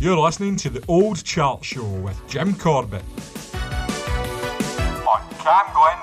You're listening to the Old Chart Show with Jim Corbett. On Camglen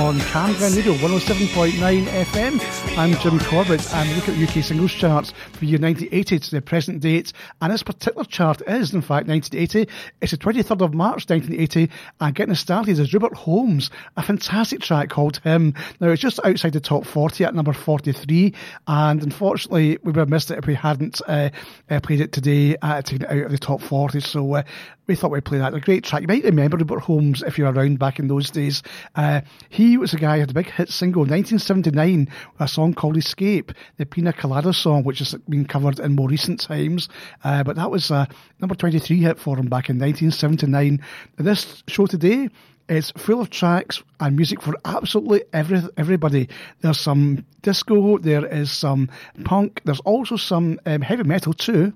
on Camglen Radio 107.9 FM. I'm Jim Corbett and we look at UK singles charts for year 1980 to the present date. And this particular chart is, in fact, 1980. It's the 23rd of March 1980 and getting us started is Rupert Holmes, a fantastic track called Him. Now, it's just outside the top 40 at number 43 and unfortunately we would have missed it if we hadn't uh, uh, played it today, uh, taken it out of the top 40. So uh, we thought we'd play that. A great track. You might remember Rupert Holmes if you're around back in those days. Uh, he was a guy who had a big hit single in 1979 with a song called Escape, the Pina Colada song, which has been covered in more recent times. Uh, but that was a number 23 hit for him back in 1979. This show today is full of tracks and music for absolutely every everybody. There's some disco, there is some punk, there's also some um, heavy metal too.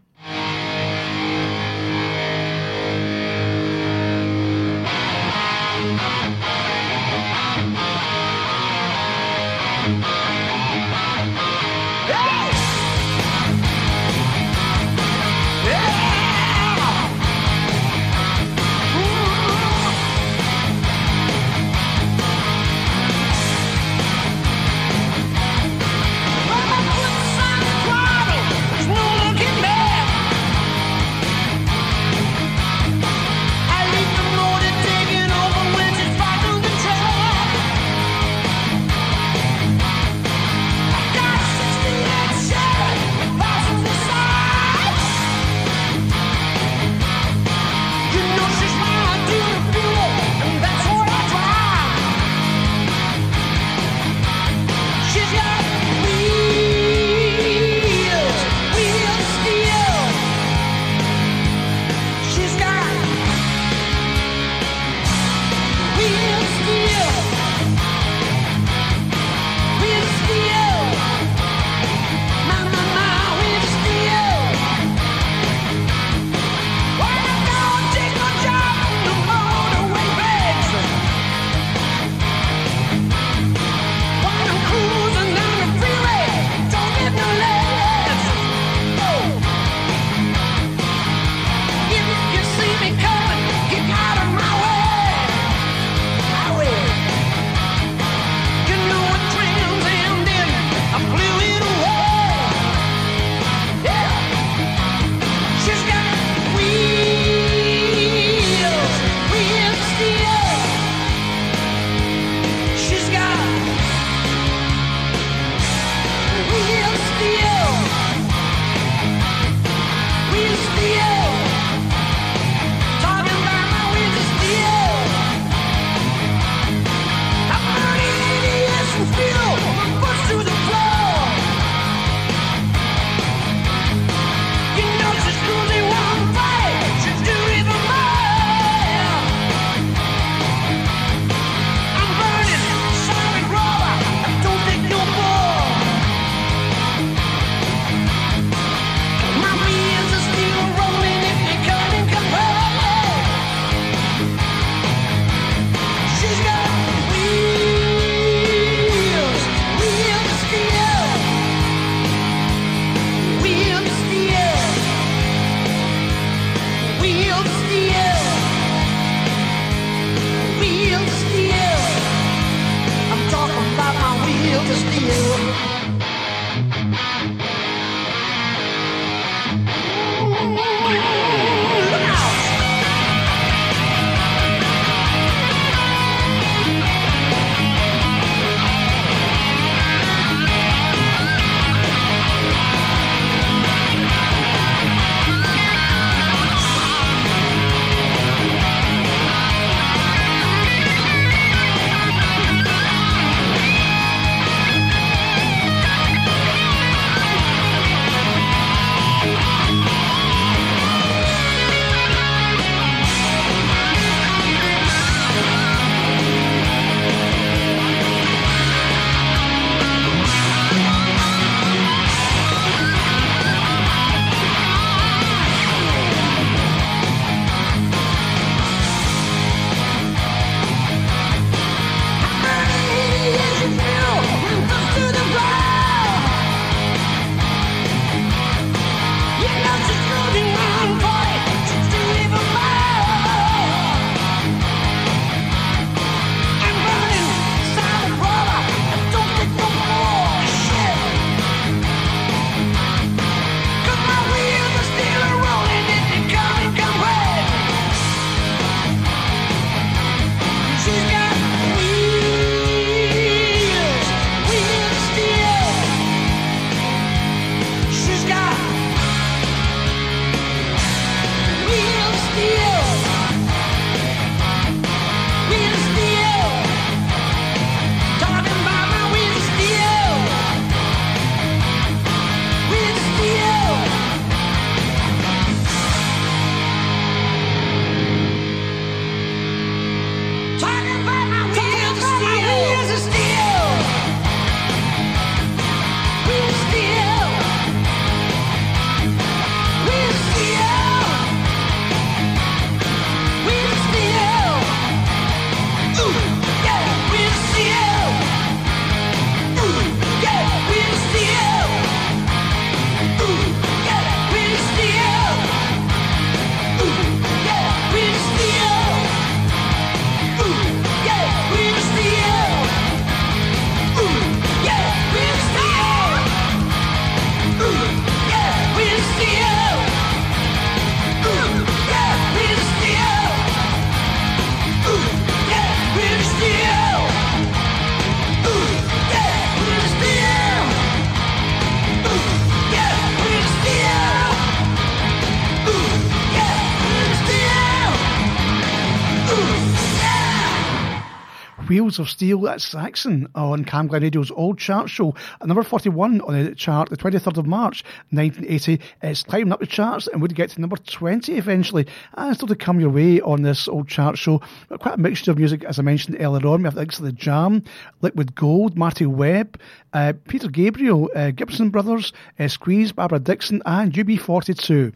Wheels of Steel at Saxon on Camglen Radio's Old Chart Show at number 41 on the chart the 23rd of March 1980. It's climbing up the charts and would get to number 20 eventually. And still to come your way on this Old Chart Show. Quite a mixture of music, as I mentioned earlier on. We have the likes of The Jam, Liquid Gold, Marty Webb, uh, Peter Gabriel, uh, Gibson Brothers, uh, Squeeze, Barbara Dickson, and UB42.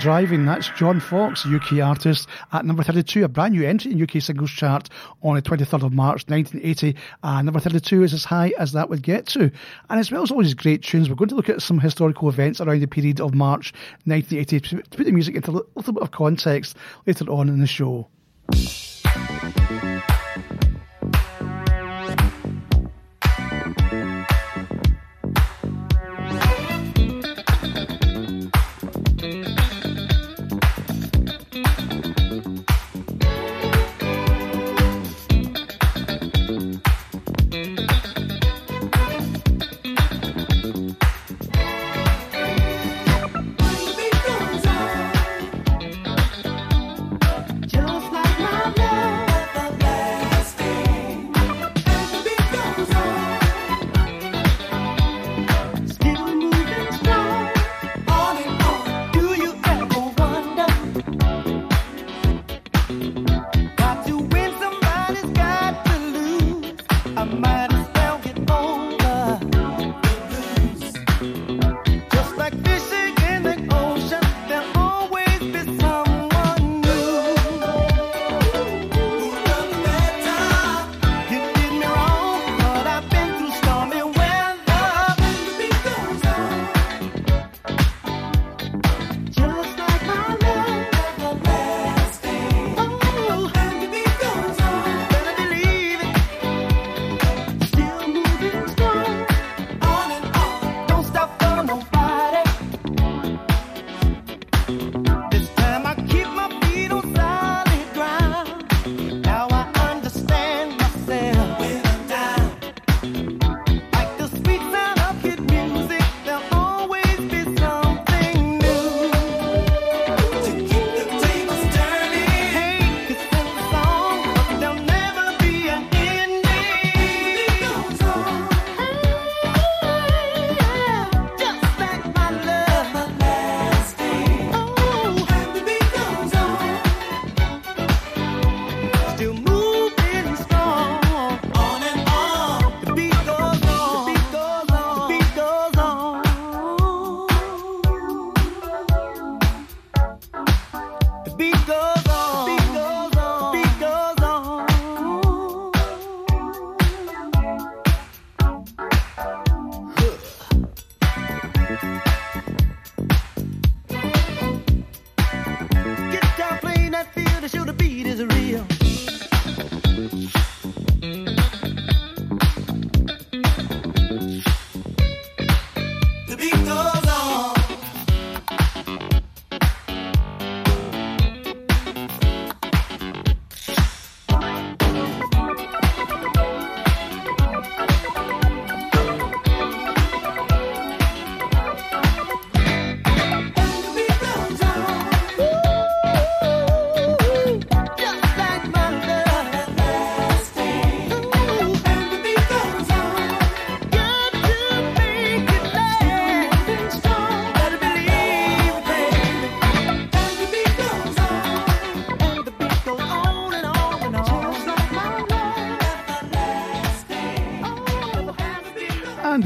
Driving. That's John Foxx, UK artist, at number 32, a brand new entry in UK singles chart on the 23rd of March 1980. And number 32 is as high as that would get to. And as well as all these great tunes, we're going to look at some historical events around the period of March 1980 to put the music into a little bit of context later on in the show.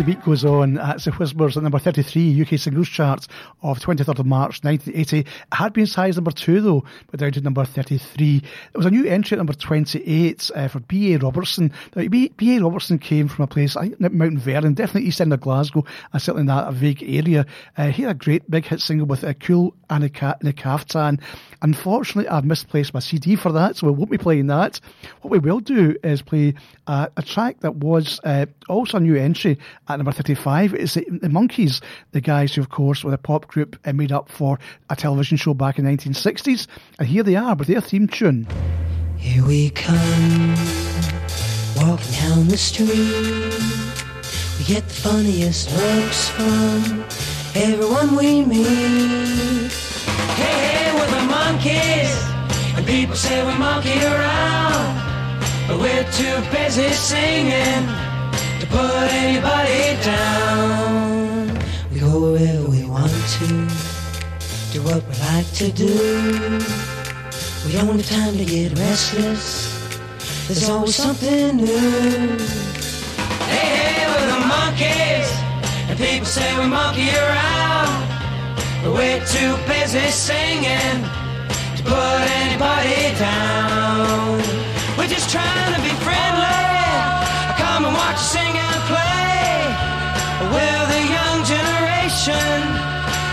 The beat goes on. That's the Whispers at number 33 UK singles charts of 23rd of March 1980. It had been size number two though, but down to number 33. There was a new entry at number 28 uh, for B.A. Robertson. Now, B.A. Robertson came from a place, I think Mount Vernon, definitely east end of Glasgow, and certainly in that vague area. Uh, he had a great big hit single with a cool and caftan. Unfortunately, I've misplaced my CD for that, so we won't be playing that. What we will do is play uh, a track that was uh, also a new entry number 35 is the, the Monkees, the guys who, of course, were a pop group and made up for a television show back in the 1960s. And here they are with their theme tune. Here we come, walking down the street. We get the funniest looks from everyone we meet. Hey, hey, we're the Monkees, and people say we monkey around. But we're too busy singing put anybody down. We go wherever we want to, do what we like to do. We don't have time to get restless. There's always something new. Hey, hey, we're the Monkees, and people say we monkey around. But we're too busy singing to put anybody down. We're just trying to be friendly. We're the young generation,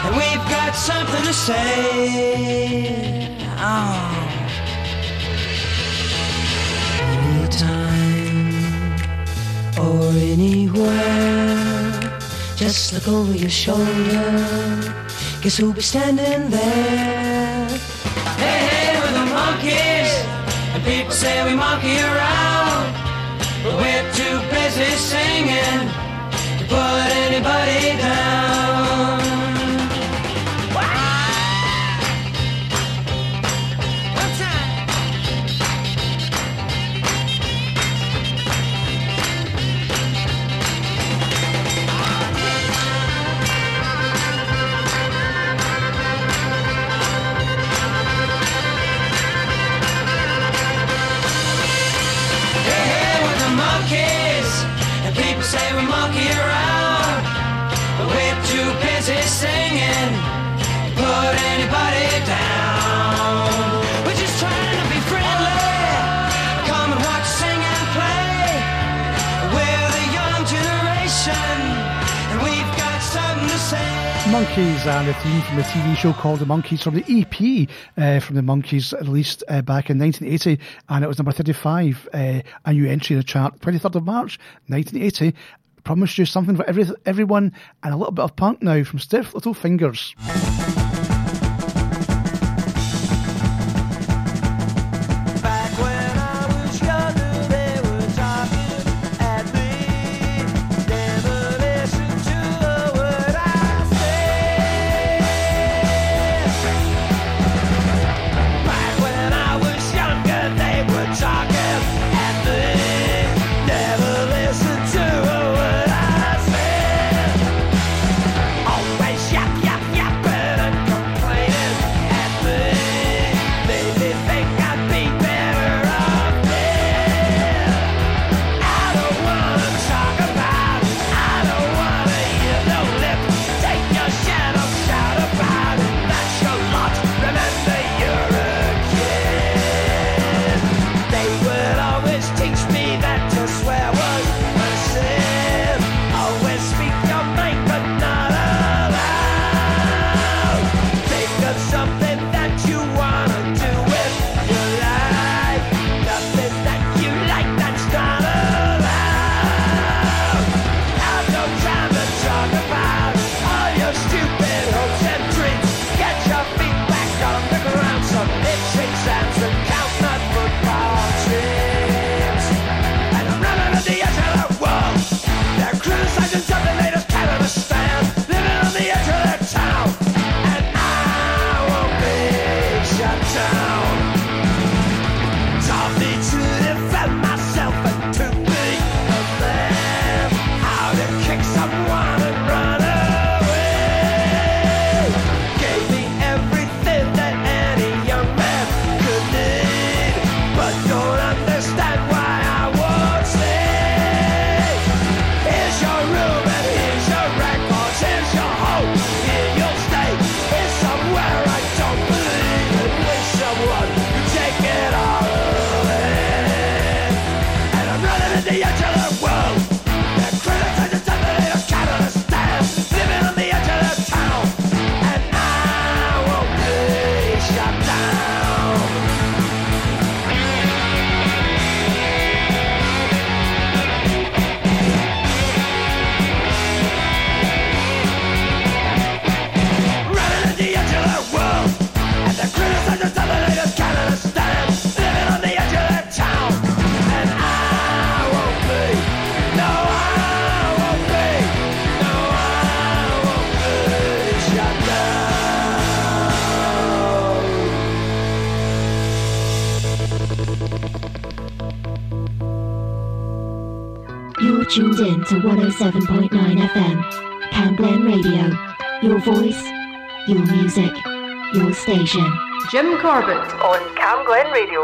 and we've got something to say. Oh. Anytime or anywhere, just look over your shoulder. Guess who'll be standing there? Hey, hey, we're the Monkees, and people say we monkey around. But we're too busy singing put anybody down. Say we monkey around. We're singing put anybody down. We're just trying to be friendly. Come and watch sing and play. We're the young generation, and we've got something to say. Monkees and the theme from the TV show called The Monkees from the EP uh, from the Monkees released uh, back in 1980 and it was number 35 uh, a new entry in the chart 23rd of March 1980 promised you something for every, everyone and a little bit of punk now from Stiff Little Fingers tuned in to 107.9 FM, camglen Radio. Your voice, your music, your station. Jim Corbett on Camglen Radio.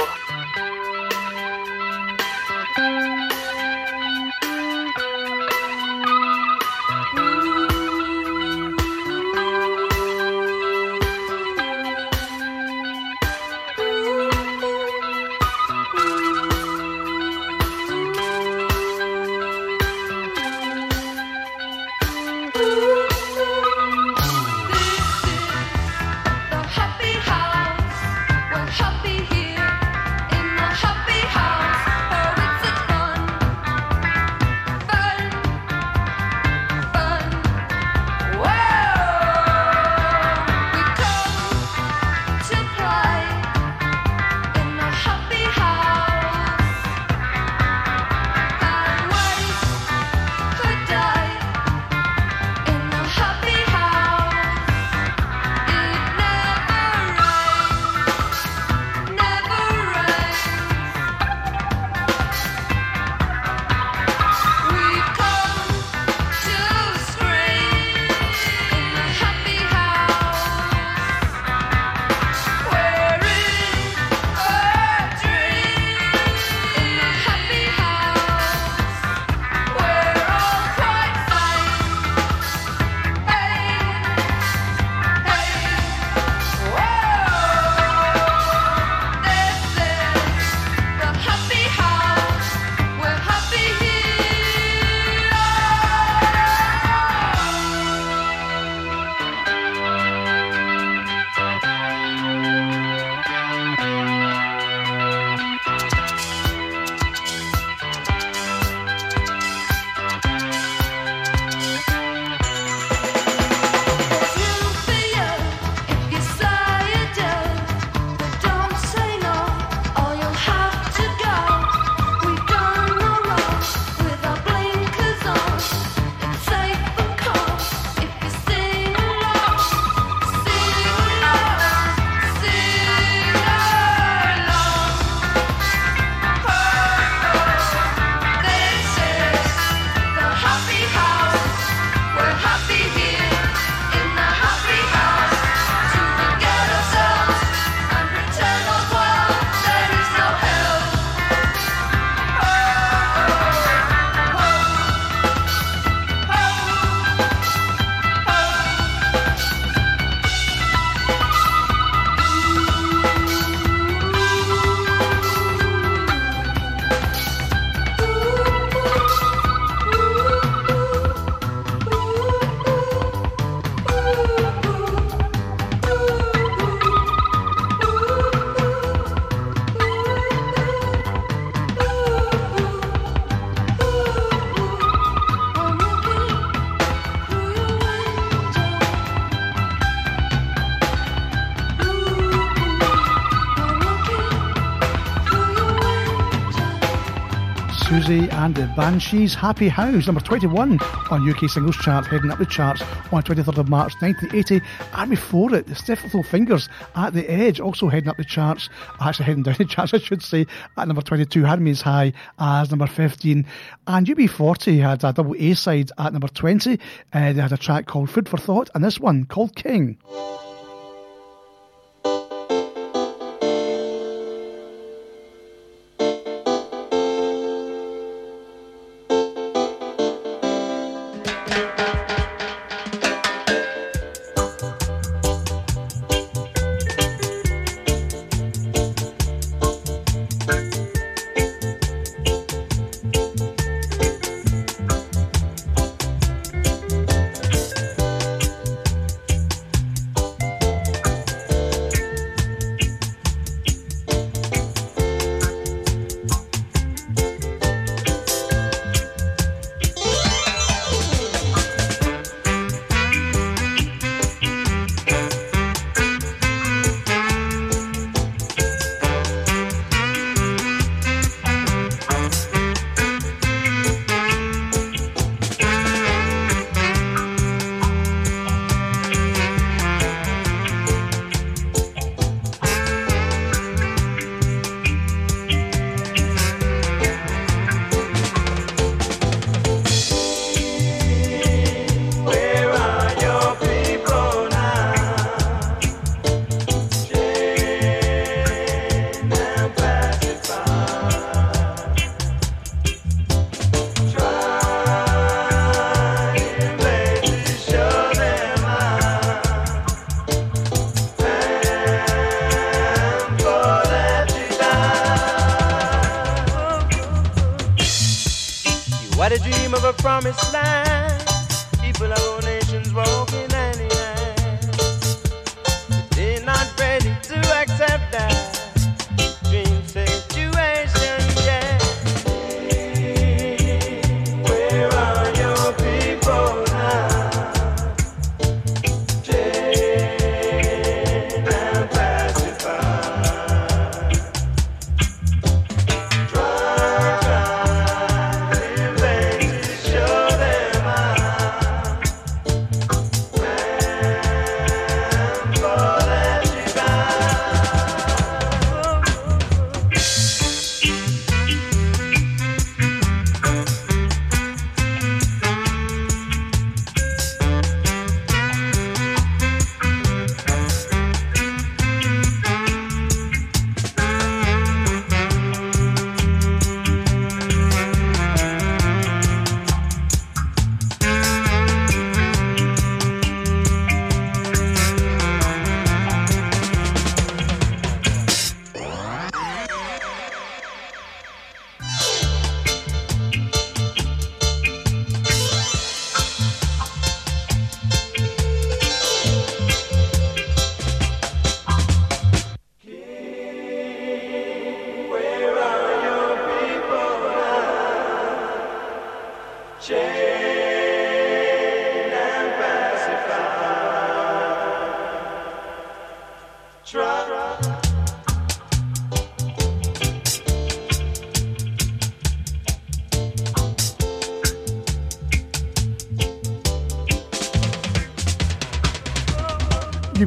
And the Banshees Happy House, number 21 on UK Singles Chart, heading up the charts on 23rd of March 1980. And before it, the Stiff Little Fingers at the Edge, also heading up the charts, actually heading down the charts, I should say, at number 22, had me as High as number 15. And UB40 had a double A side at number 20. Uh, they had a track called Food for Thought, and this one called King.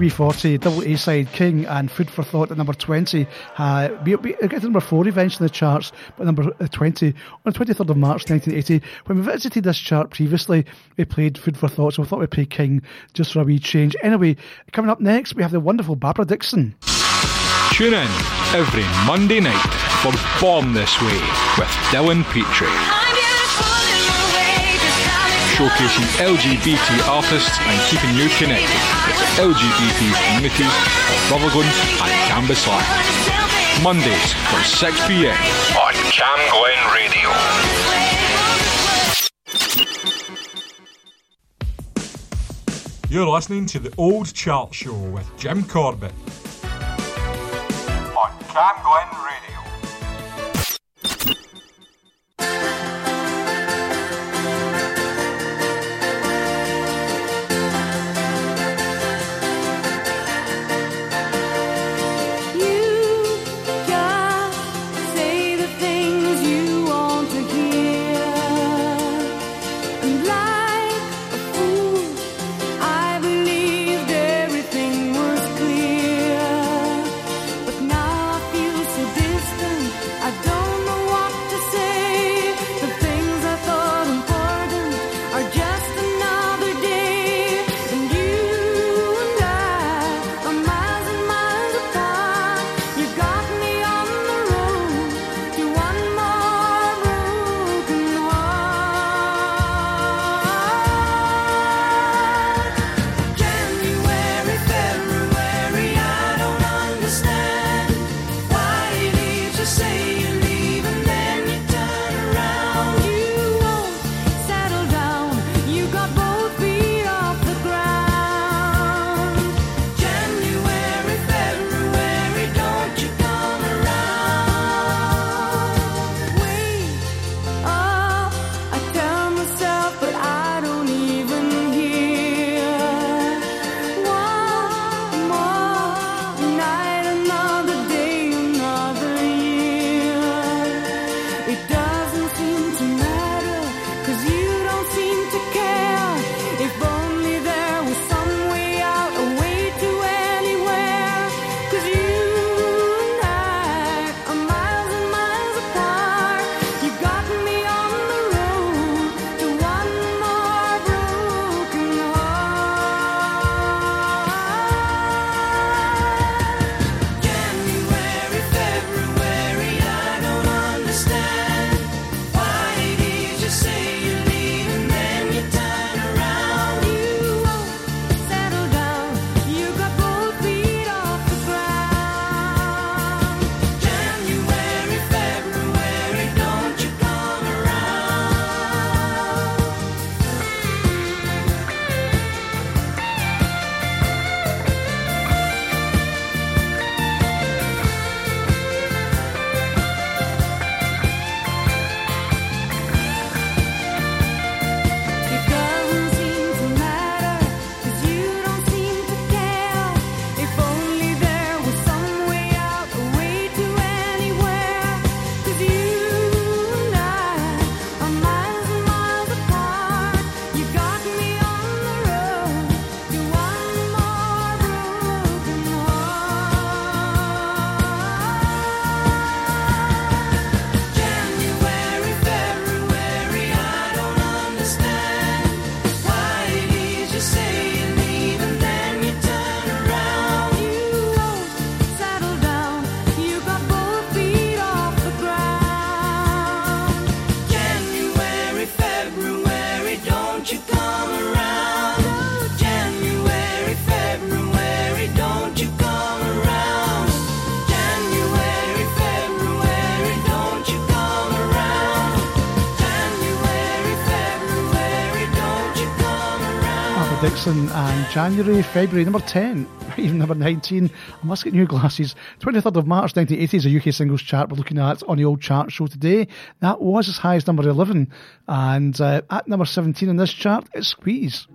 UB40, double A side King and Food for Thought at number 20. Uh, we, we get to number 4 eventually in the charts, but number uh, 20 on the 23rd of March 1980. When we visited this chart previously, we played Food for Thought, so we thought we'd play King just for a wee change. Anyway, coming up next, we have the wonderful Barbara Dickson. Tune in every Monday night for Bomb This Way with Dylan Petrie. Showcasing LGBT artists and keeping you connected with LGBT communities of Rutherglen and Cambuslang. Mondays from 6pm on Cam Glen Radio. You're listening to the Old Chart Show with Jim Corbett on Camglen Radio. Dickson and January, February, number 10, even number 19. I must get new glasses. 23rd of March 1980 is a UK singles chart we're looking at on the old chart show today. That was as high as number 11. And uh, at number 17 in this chart, it's Squeeze.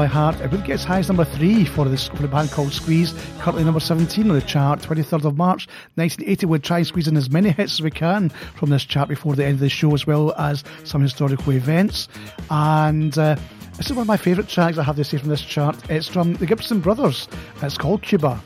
My Heart. It would get as high as number three for this, for band called Squeeze, currently number 17 on the chart. 23rd of March 1980. We'll try in as many hits as we can from this chart before the end of the show, as well as some historical events. And uh, this is one of my favourite tracks I have to say from this chart. It's from the Gibson Brothers. It's called Cuba.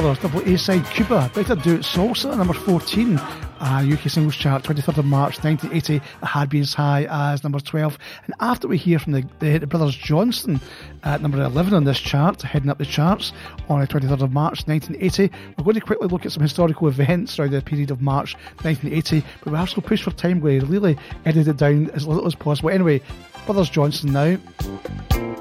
Brothers, double A side Cuba, Better Do It Salsa, number 14, uh, UK singles chart, 23rd of March 1980. It had been as high as number 12. And after we hear from the, the, the Brothers Johnson at number 11 on this chart, heading up the charts on the 23rd of March 1980, we're going to quickly look at some historical events throughout the period of March 1980. But we have to push for time, we really edit it down as little as possible. Anyway, Brothers Johnson now.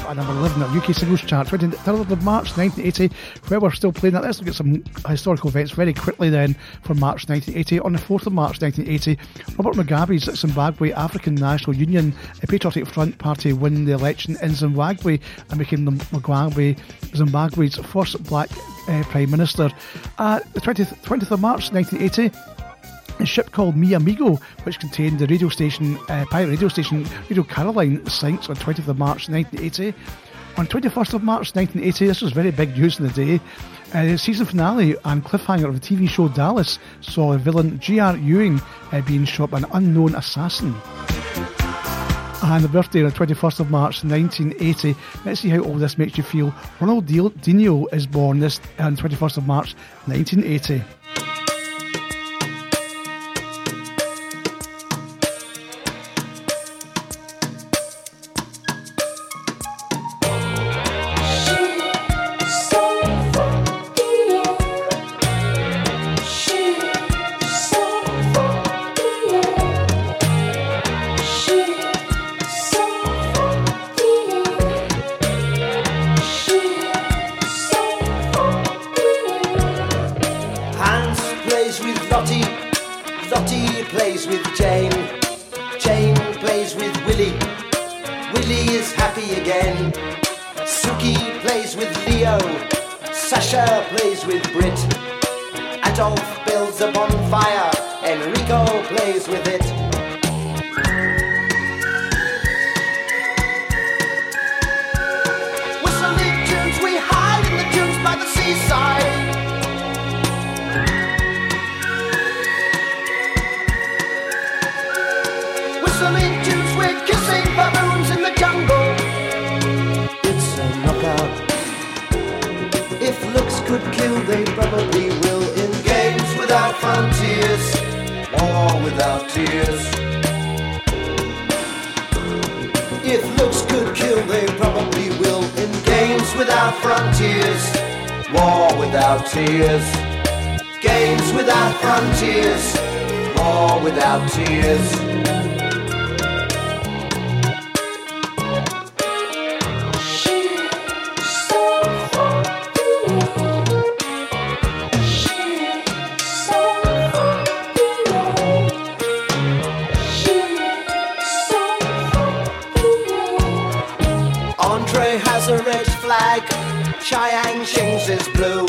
At number 11 at UK Singles Chart, 23rd of March 1980. Where we're still playing that, let's look at some historical events very quickly then for March 1980. On the 4th of March 1980, Robert Mugabe's Zimbabwe African National Union a Patriotic Front Party won the election in Zimbabwe and became the Mugabe, Zimbabwe's first black uh, Prime Minister. Uh, the 20th, 20th of March 1980, a ship called Mi Amigo, which contained the radio station, uh, pirate radio station Radio Caroline, sinks on 20th of March 1980. On 21st of March 1980, this was very big news in the day. Uh, the season finale and cliffhanger of the TV show Dallas saw the villain J.R. Ewing uh, being shot by an unknown assassin. And the birthday on the 21st of March 1980. Let's see how all this makes you feel. Ronaldinho is born this on 21st of March 1980. Tears. Andre has a red flag, Chiang Ching's is blue.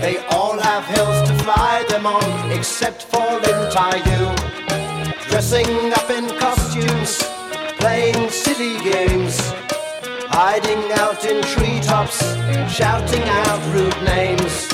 They all have hills to fly them on, except for Lin Taiyu. Dressing up in costumes, playing silly games, hiding out in treetops, shouting out rude names.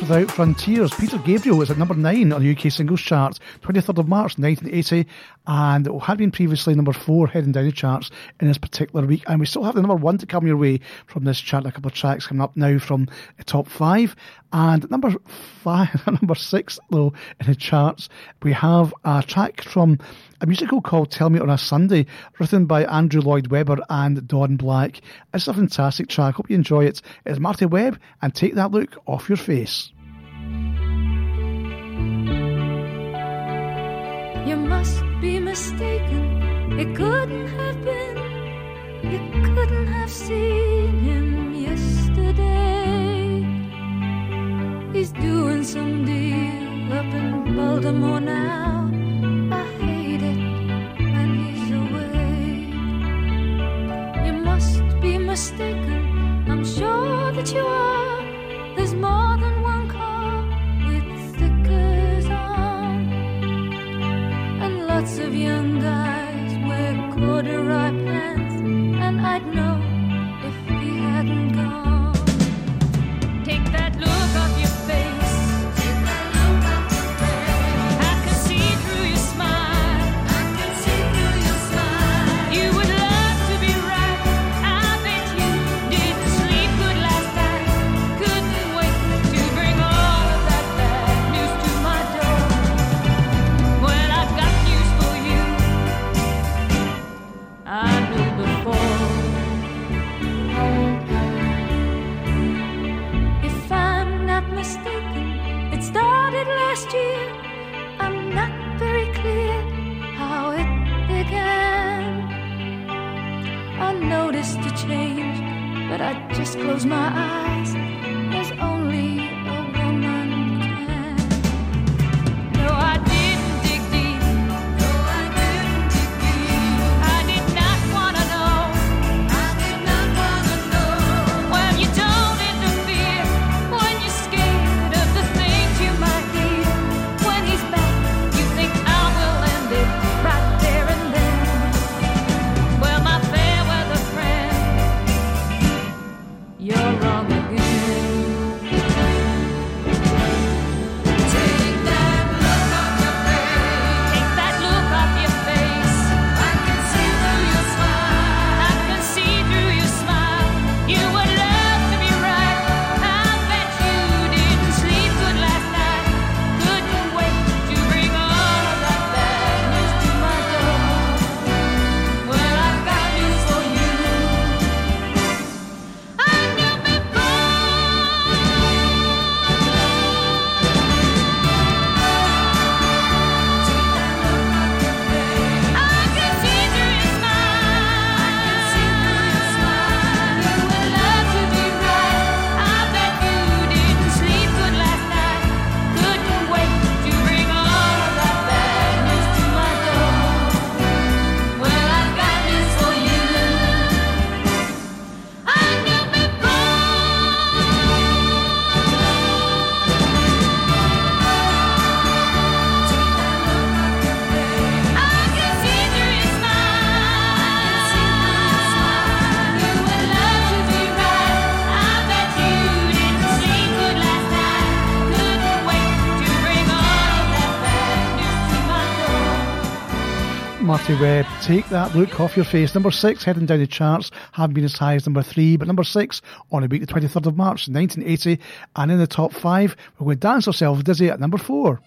Without Frontiers. Peter Gabriel is at number nine on the UK singles chart, 23rd of March 1980, and had been previously number four, heading down the charts in this particular week. And we still have the number one to come your way from this chart. A couple of tracks coming up now from the top five. And number five, number six, though, in the charts, we have a track from a musical called Tell Me on a Sunday, written by Andrew Lloyd Webber and Don Black. It's a fantastic track. Hope you enjoy it. It's Marty Webb, and take that look off your face. You must be mistaken. It couldn't have been. You couldn't have seen him yesterday. He's doing some deal up in Baltimore now mistaken. I'm sure that you are. There's more than one car with stickers on, and lots of young guys wear corduroy pants, and I'd know. Webb, Take That Look Off Your Face. Number six, heading down the charts, haven't been as high as number three, but number six on a week, the 23rd of March, 1980. And in the top five, we're going to dance ourselves dizzy at number four.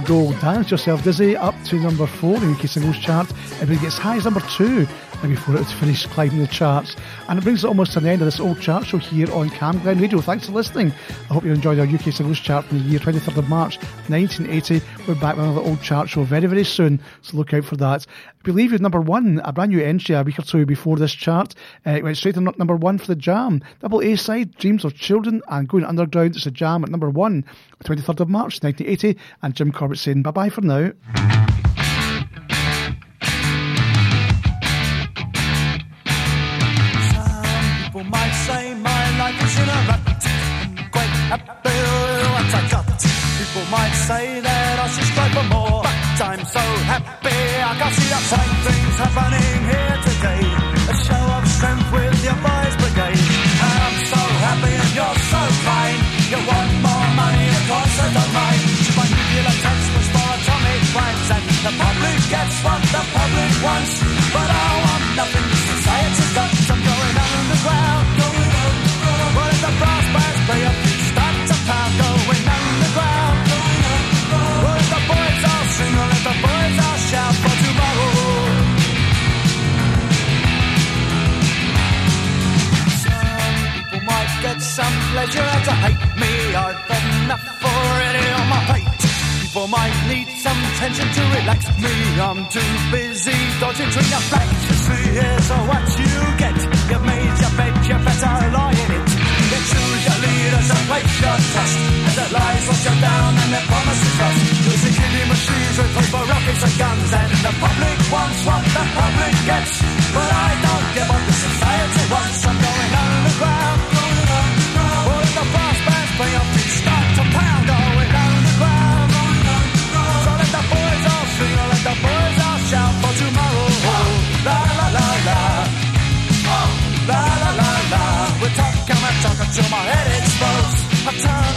Go. Dance Yourself Dizzy up to number four in the UK singles chart. It gets high as number two before it finished climbing the charts. And it brings us almost to the end of this old chart show here on Camglen Radio. Thanks for listening. I hope you enjoyed our UK singles chart from the year 23rd of March 1980. We're back with another old chart show very, very soon, so look out for that. I believe was number one, a brand new entry a week or two before this chart. Uh, it went straight to number one for the Jam. Double A side, Dreams of Children, and Going Underground. It's a Jam at number one, 23rd of March 1980. And Jim Corbett saying bye bye for now. Happy what I got. People might say that I should strive for more. But I'm so happy I can see the same things happening here today. A show of strength with your boys brigade. And I'm so happy and you're so fine. You want more money, of course I don't mind. Should my nuclear was for atomic crimes and the public gets what the public wants. Pleasure to hate me. I've enough already on my plate. People might need some tension to relax me. I'm too busy dodging between the. You see, here's what you get. You've made your bed, you better lie in it. You choose your leaders and place your trust. As the lies wash you down and their promises lost. Using killing machines with paper rockets and guns. And the public wants what the public gets. But I don't get what the society wants. Till my head explodes. I turn